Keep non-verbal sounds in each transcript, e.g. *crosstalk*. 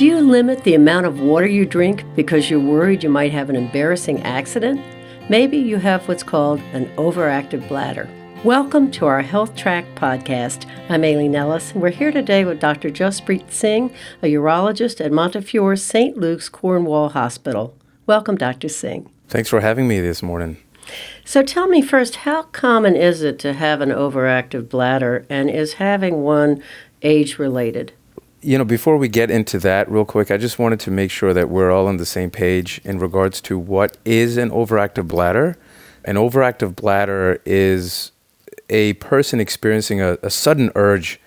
Do you limit the amount of water you drink because you're worried you might have an embarrassing accident? Maybe you have what's called an overactive bladder. Welcome to our Health Track podcast. I'm Aileen Ellis, and we're here today with Dr. Jaspreet Singh, a urologist at Montefiore St. Luke's Cornwall Hospital. Welcome, Dr. Singh. Thanks for having me this morning. So tell me first, how common is it to have an overactive bladder, and is having one age related? You know, before we get into that, real quick, I just wanted to make sure that we're all on the same page in regards to what is an overactive bladder. An overactive bladder is a person experiencing a, a sudden urge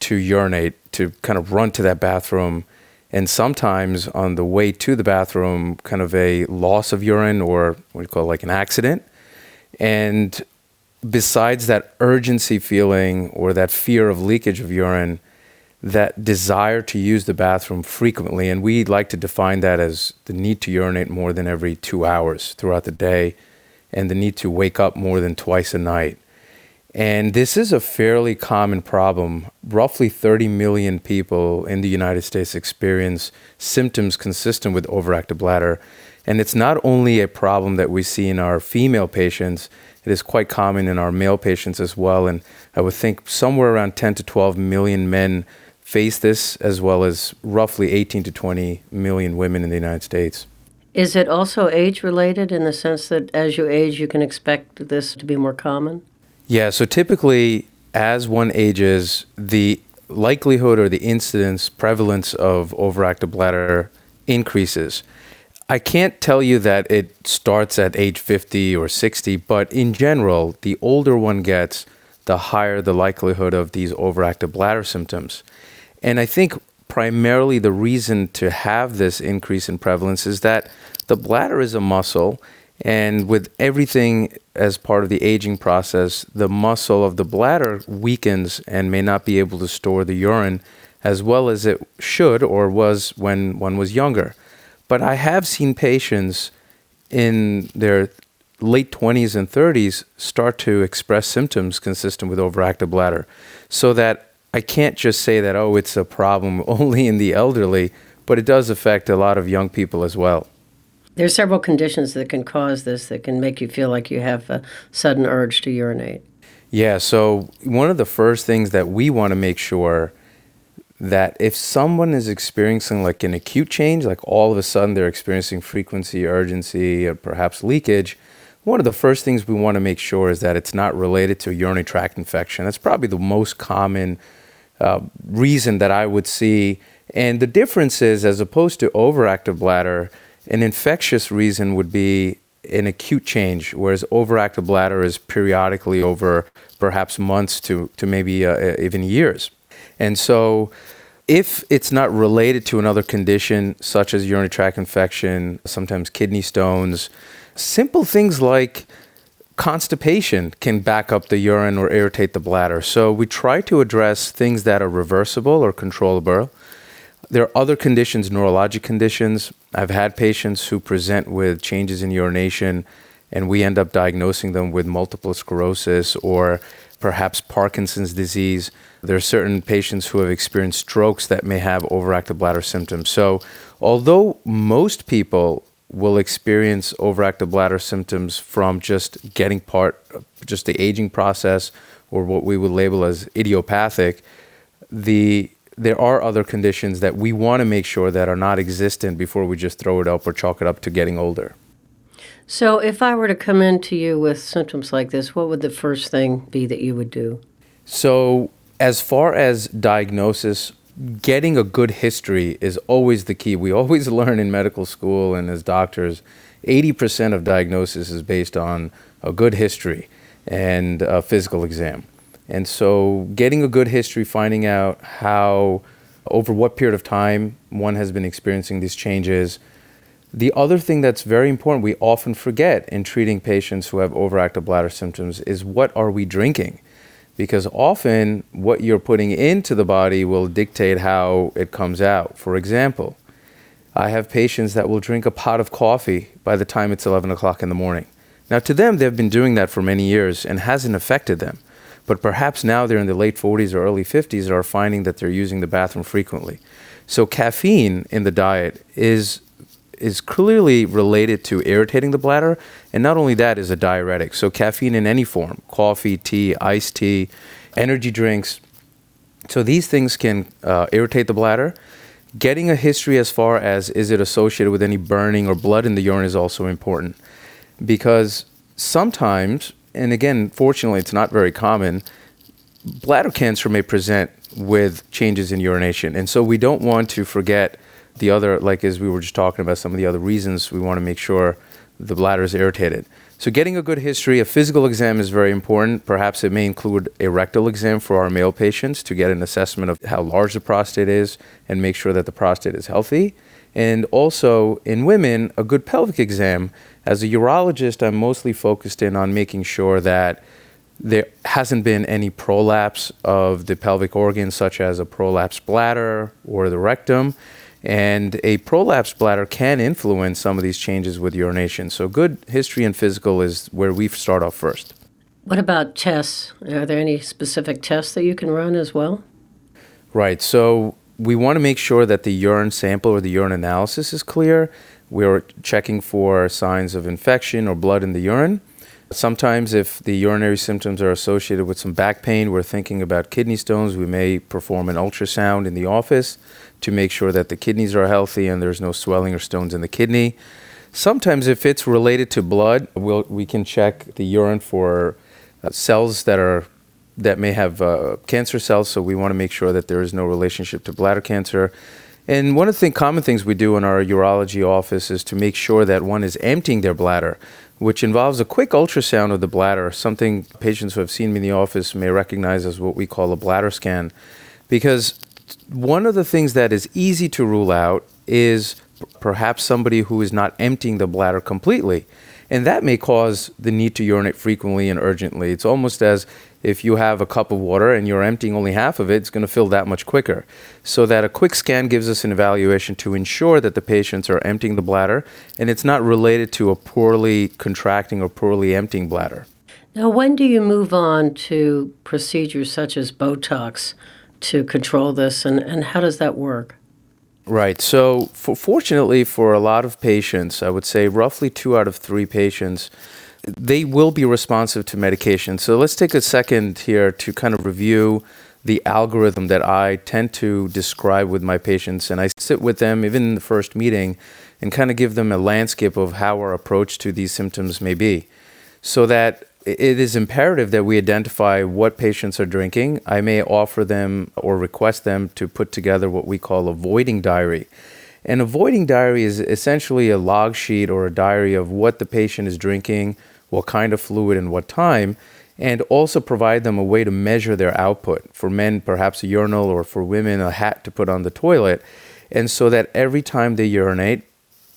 to urinate, to kind of run to that bathroom, and sometimes on the way to the bathroom, kind of a loss of urine or what you call it, like an accident. And besides that urgency feeling or that fear of leakage of urine, that desire to use the bathroom frequently, and we like to define that as the need to urinate more than every two hours throughout the day, and the need to wake up more than twice a night. And this is a fairly common problem. Roughly 30 million people in the United States experience symptoms consistent with overactive bladder. And it's not only a problem that we see in our female patients, it is quite common in our male patients as well. And I would think somewhere around 10 to 12 million men face this, as well as roughly 18 to 20 million women in the United States. Is it also age related in the sense that as you age, you can expect this to be more common? Yeah, so typically, as one ages, the likelihood or the incidence, prevalence of overactive bladder increases. I can't tell you that it starts at age 50 or 60, but in general, the older one gets, the higher the likelihood of these overactive bladder symptoms. And I think primarily the reason to have this increase in prevalence is that the bladder is a muscle. And with everything as part of the aging process, the muscle of the bladder weakens and may not be able to store the urine as well as it should or was when one was younger. But I have seen patients in their late 20s and 30s start to express symptoms consistent with overactive bladder. So that I can't just say that, oh, it's a problem *laughs* only in the elderly, but it does affect a lot of young people as well. There's several conditions that can cause this that can make you feel like you have a sudden urge to urinate. Yeah, so one of the first things that we want to make sure that if someone is experiencing like an acute change, like all of a sudden they're experiencing frequency, urgency, or perhaps leakage, one of the first things we want to make sure is that it's not related to a urinary tract infection. That's probably the most common uh, reason that I would see. And the difference is, as opposed to overactive bladder, an infectious reason would be an acute change, whereas overactive bladder is periodically over perhaps months to, to maybe uh, even years. And so, if it's not related to another condition such as urinary tract infection, sometimes kidney stones, simple things like constipation can back up the urine or irritate the bladder. So we try to address things that are reversible or controllable. There are other conditions, neurologic conditions. I've had patients who present with changes in urination, and we end up diagnosing them with multiple sclerosis or perhaps Parkinson's disease. There are certain patients who have experienced strokes that may have overactive bladder symptoms. So, although most people will experience overactive bladder symptoms from just getting part of just the aging process or what we would label as idiopathic. The there are other conditions that we want to make sure that are not existent before we just throw it up or chalk it up to getting older. So if i were to come in to you with symptoms like this what would the first thing be that you would do? So as far as diagnosis getting a good history is always the key. We always *laughs* learn in medical school and as doctors, 80% of diagnosis is based on a good history and a physical exam. And so, getting a good history, finding out how, over what period of time one has been experiencing these changes. The other thing that's very important, we often forget in treating patients who have overactive bladder symptoms, is what are we drinking? Because often what you're putting into the body will dictate how it comes out. For example, I have patients that will drink a pot of coffee by the time it's 11 o'clock in the morning. Now, to them, they've been doing that for many years and hasn't affected them. but perhaps now they're in the late 40s or early 50s and are finding that they're using the bathroom frequently. So caffeine in the diet is is clearly related to irritating the bladder, and not only that is a diuretic. So caffeine in any form, coffee, tea, iced tea, energy drinks. So these things can uh, irritate the bladder. Getting a history as far as is it associated with any burning or blood in the urine is also important because sometimes, and again, fortunately, it's not very common, bladder cancer may present with changes in urination. And so we don't want to forget the other, like as we were just talking about, some of the other reasons we want to make sure the bladder is irritated. So, getting a good history, a physical exam is very important. Perhaps it may include a rectal exam for our male patients to get an assessment of how large the prostate is and make sure that the prostate is healthy. And also in women, a good pelvic exam. As a urologist, I'm mostly focused in on making sure that there hasn't been any prolapse of the pelvic organs, such as a prolapsed bladder or the rectum. And a prolapsed bladder can influence some of these changes with urination. So, good history and physical is where we start off first. What about tests? Are there any specific tests that you can run as well? Right. So, we want to make sure that the urine sample or the urine analysis is clear. We're checking for signs of infection or blood in the urine. Sometimes, if the urinary symptoms are associated with some back pain, we're thinking about kidney stones. We may perform an ultrasound in the office to make sure that the kidneys are healthy and there's no swelling or stones in the kidney. Sometimes, if it's related to blood, we'll, we can check the urine for uh, cells that are that may have uh, cancer cells. So we want to make sure that there is no relationship to bladder cancer. And one of the thing, common things we do in our urology office is to make sure that one is emptying their bladder which involves a quick ultrasound of the bladder, something patients who have seen me in the office may recognize as what we call a bladder scan. Because one of the things that is easy to rule out is perhaps somebody who is not emptying the bladder completely. And that may cause the need to urinate frequently and urgently. It's almost as if you have a cup of water and you're emptying only half of it, it's going to fill that much quicker. So that a quick scan gives us an evaluation to ensure that the patients are emptying the bladder and it's not related to a poorly contracting or poorly emptying bladder. Now, when do you move on to procedures such as Botox to control this, and, and how does that work? Right. So, for, fortunately, for a lot of patients, I would say roughly two out of three patients, they will be responsive to medication. So, let's take a second here to kind of review the algorithm that I tend to describe with my patients. And I sit with them, even in the first meeting, and kind of give them a landscape of how our approach to these symptoms may be. So that it is imperative that we identify what patients are drinking. I may offer them or request them to put together what we call a voiding diary. A voiding diary is essentially a log sheet or a diary of what the patient is drinking, what kind of fluid, and what time, and also provide them a way to measure their output. For men, perhaps a urinal, or for women, a hat to put on the toilet. And so that every time they urinate,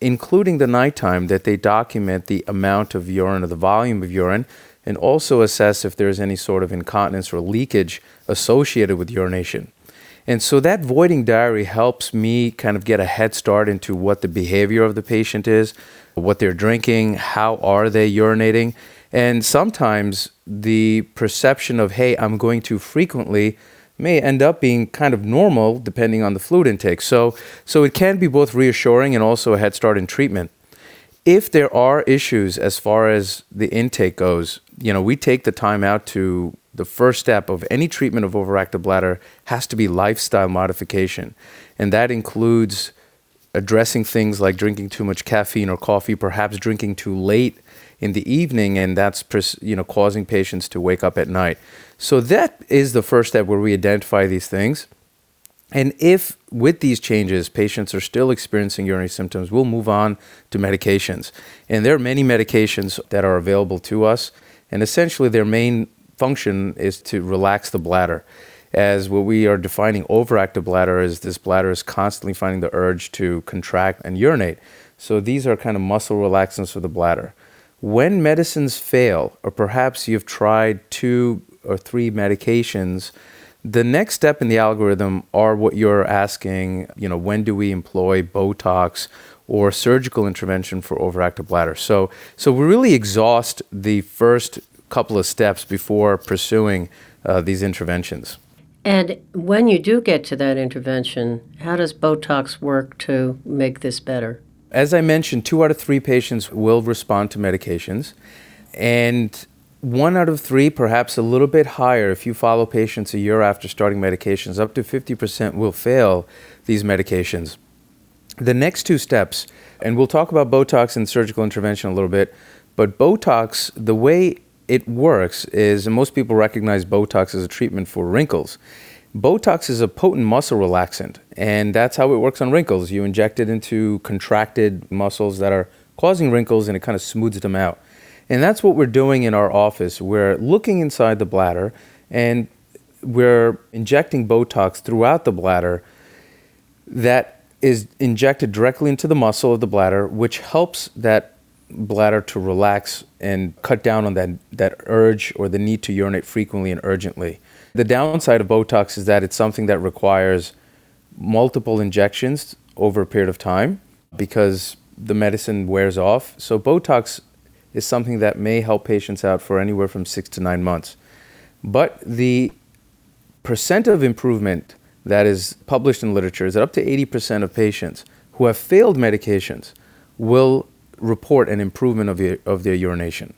including the nighttime, that they document the amount of urine or the volume of urine and also assess if there's any sort of incontinence or leakage associated with urination. And so that voiding diary helps me kind of get a head start into what the behavior of the patient is, what they're drinking, how are they urinating. And sometimes the perception of, hey, I'm going too frequently may end up being kind of normal depending on the fluid intake. So, so it can be both reassuring and also a head start in treatment if there are issues as far as the intake goes, you know, we take the time out to the first step of any treatment of overactive bladder has to be lifestyle modification. And that includes addressing things like drinking too much caffeine or coffee, perhaps drinking too late in the evening, and that's you know causing patients to wake up at night. So that is the first step where we identify these things. And if with these changes patients are still experiencing urinary symptoms, we'll move on to medications. And there are many medications that are available to us. And essentially, their main function is to relax the bladder. As what we are defining overactive bladder is this bladder is constantly finding the urge to contract and urinate. So these are kind of muscle relaxants for the bladder. When medicines fail, or perhaps you've tried two or three medications, the next step in the algorithm are what you're asking, you know, when do we employ Botox or surgical intervention for overactive bladder? So, so we really exhaust the first couple of steps before pursuing uh, these interventions. And when you do get to that intervention, how does Botox work to make this better? As I mentioned, two out of three patients will respond to medications. And one out of three, perhaps a little bit higher, if you follow patients a year after starting medications, up to 50% will fail these medications. The next two steps, and we'll talk about Botox and surgical intervention a little bit, but Botox, the way it works is, most people recognize Botox as a treatment for wrinkles. Botox is a potent muscle relaxant, and that's how it works on wrinkles. You inject it into contracted muscles that are causing wrinkles, and it kind of smooths them out. And that's what we're doing in our office. We're looking inside the bladder, and we're injecting Botox throughout the bladder that is injected directly into the muscle of the bladder, which helps that bladder to relax and cut down on that, that urge or the need to urinate frequently and urgently. The downside of Botox is that it's something that requires multiple injections over a period of time because the medicine wears off. So, Botox is something that may help patients out for anywhere from six to nine months. But the percent of improvement that is published in literature is that up to 80% of patients who have failed medications will report an improvement of, your, of their urination.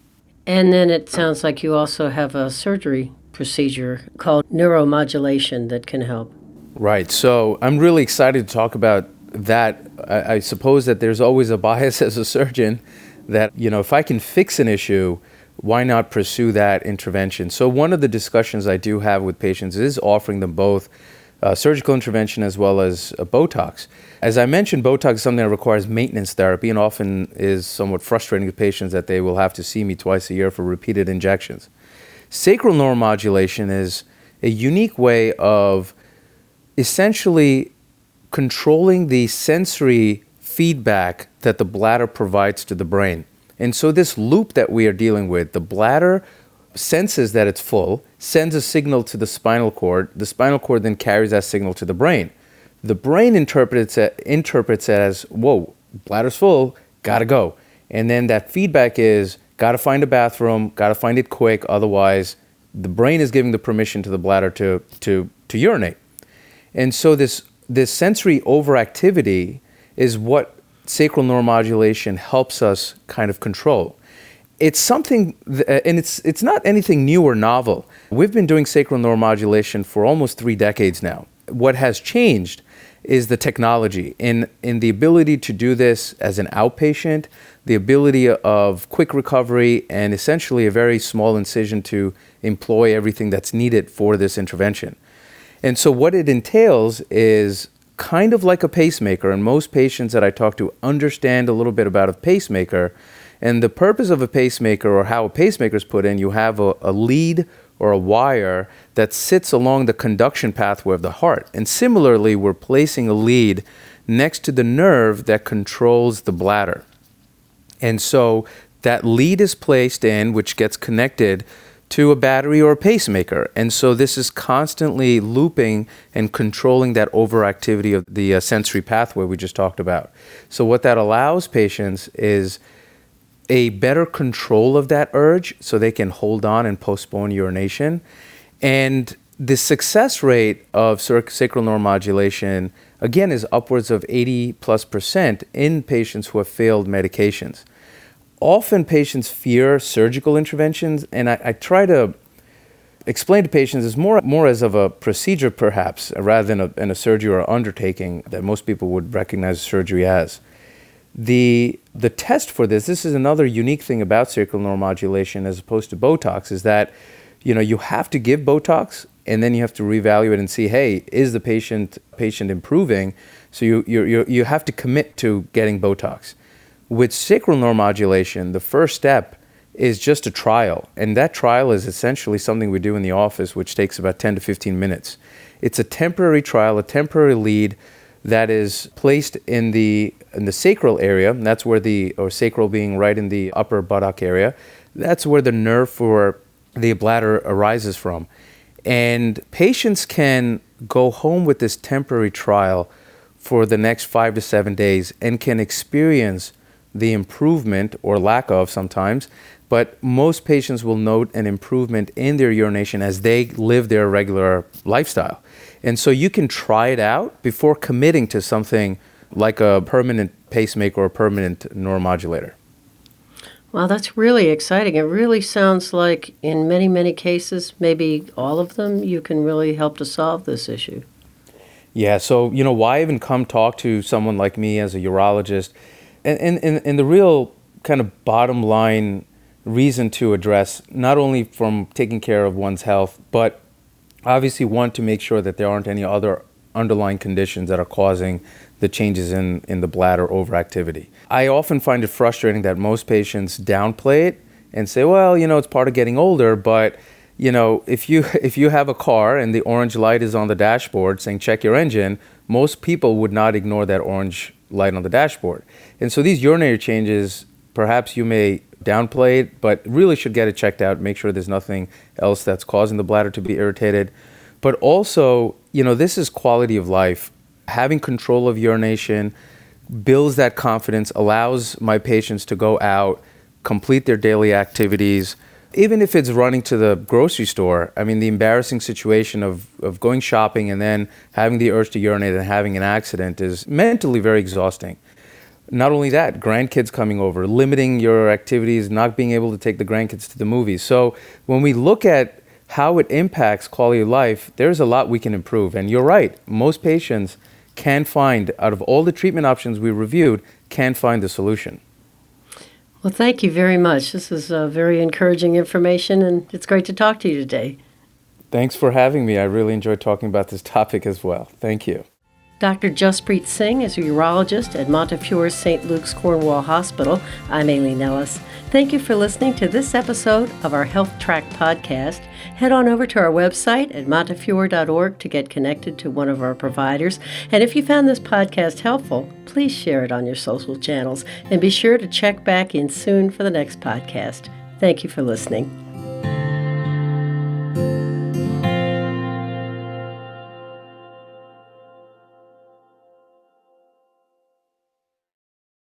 And then it sounds like you also have a surgery procedure called neuromodulation that can help. Right. So I'm really excited to talk about that. I, I suppose that there's always a bias *laughs* as a surgeon that, you know, if I can fix an issue, why not pursue that intervention? So one of the discussions I do have with patients is offering them both uh, surgical intervention as well as uh, Botox. As I mentioned, Botox is something that requires maintenance therapy and often is somewhat frustrating to patients that they will have to see me twice a year for repeated injections. Sacral neuromodulation is a unique way of essentially controlling the sensory feedback that the bladder provides to the brain. And so, this loop that we are dealing with, the bladder senses that it's full, sends a signal to the spinal cord. The spinal cord then carries that signal to the brain. The brain interprets it, interprets it as, whoa, bladder's full, gotta go. And then that feedback is, gotta find a bathroom, gotta find it quick, otherwise, the brain is giving the permission to the bladder to, to, to urinate. And so, this, this sensory overactivity is what sacral neuromodulation helps us kind of control it's something, th- uh, and it's it's not anything new or novel. We've been doing sacral neuromodulation for almost three decades now. What has changed is the technology in in the ability to do this as an outpatient, the ability of quick recovery, and essentially a very small incision to employ everything that's needed for this intervention. And so, what it entails is kind of like a pacemaker, and most patients that I talk to understand a little bit about a pacemaker and the purpose of a pacemaker or how a pacemaker is put in, you have a, a lead or a wire that sits along the conduction pathway of the heart. And similarly, we're placing a lead next to the nerve that controls the bladder. And so that lead is placed in, which gets connected to a battery or a pacemaker. And so this is constantly looping and controlling that overactivity of the uh, sensory pathway we just talked about. So, what that allows patients is a better control of that urge so they can hold on and postpone urination. And the success rate of sacral neuromodulation, again, is upwards of 80 plus percent in patients who have failed medications. Often patients fear surgical interventions, and I, I try to explain to patients is more, more as of a procedure, perhaps, rather than a, in a surgery or undertaking that most people would recognize surgery as. The, the test for this, this is another unique thing about sacral neuromodulation as opposed to Botox, is that you know you have to give Botox and then you have to reevaluate and see, hey, is the patient patient improving? So you you you you have to commit to getting Botox. With sacral neuromodulation, the first step is just a trial, and that trial is essentially something we do in the office, which takes about 10 to 15 minutes. It's a temporary trial, a temporary lead that is placed in the in the sacral area. that's where the or sacral being right in the upper buttock area. That's where the nerve for the bladder arises from. And patients can go home with this temporary trial for the next five to seven days and can experience the improvement or lack of sometimes but most patients will note an improvement in their urination as they live their regular lifestyle. And so you can try it out before committing to something like a permanent pacemaker or a permanent neuromodulator. Wow, that's really exciting. It really sounds like, in many, many cases, maybe all of them, you can really help to solve this issue. Yeah, so, you know, why even come talk to someone like me as a urologist? And, and, and the real kind of bottom line reason to address, not only from taking care of one's health, but obviously want to make sure that there aren't any other underlying conditions that are causing the changes in, in the bladder overactivity. I often find it frustrating that most patients downplay it and say, well, you know, it's part of getting older, but you know, if you *laughs* if you have a car and the orange light is on the dashboard saying check your engine, most people would not ignore that orange light on the dashboard. And so these urinary changes, perhaps you may downplay it, but really should get it checked out, make sure there's nothing else that's causing the bladder to be irritated. But also, you know, this is quality of life. Having control of urination builds that confidence, allows my patients to go out, complete their daily activities. Even if it's running to the grocery store, I mean, the embarrassing situation of, of going shopping and then having the urge to urinate and having an accident is mentally very exhausting. Not only that, grandkids coming over, limiting your activities, not being able to take the grandkids to the movies. So when we look at how it impacts quality of life, there's a lot we can improve. And you're right, most patients can find, out of all the treatment options we reviewed, can find the solution. Well, thank you very much. This is uh, very encouraging information, and it's great to talk to you today. Thanks for having me. I really enjoyed talking about this *laughs* topic as well. Thank you. Dr. Jaspreet Singh is a urologist at Montefiore St. Luke's Cornwall Hospital. I'm Aileen Ellis. Thank you for listening to this episode of our Health Track podcast. Head on over to our website at montefiore.org to get connected to one of our providers. And if you found this podcast helpful, please share it on your social channels and be sure to check back in soon for the next podcast. Thank you for listening.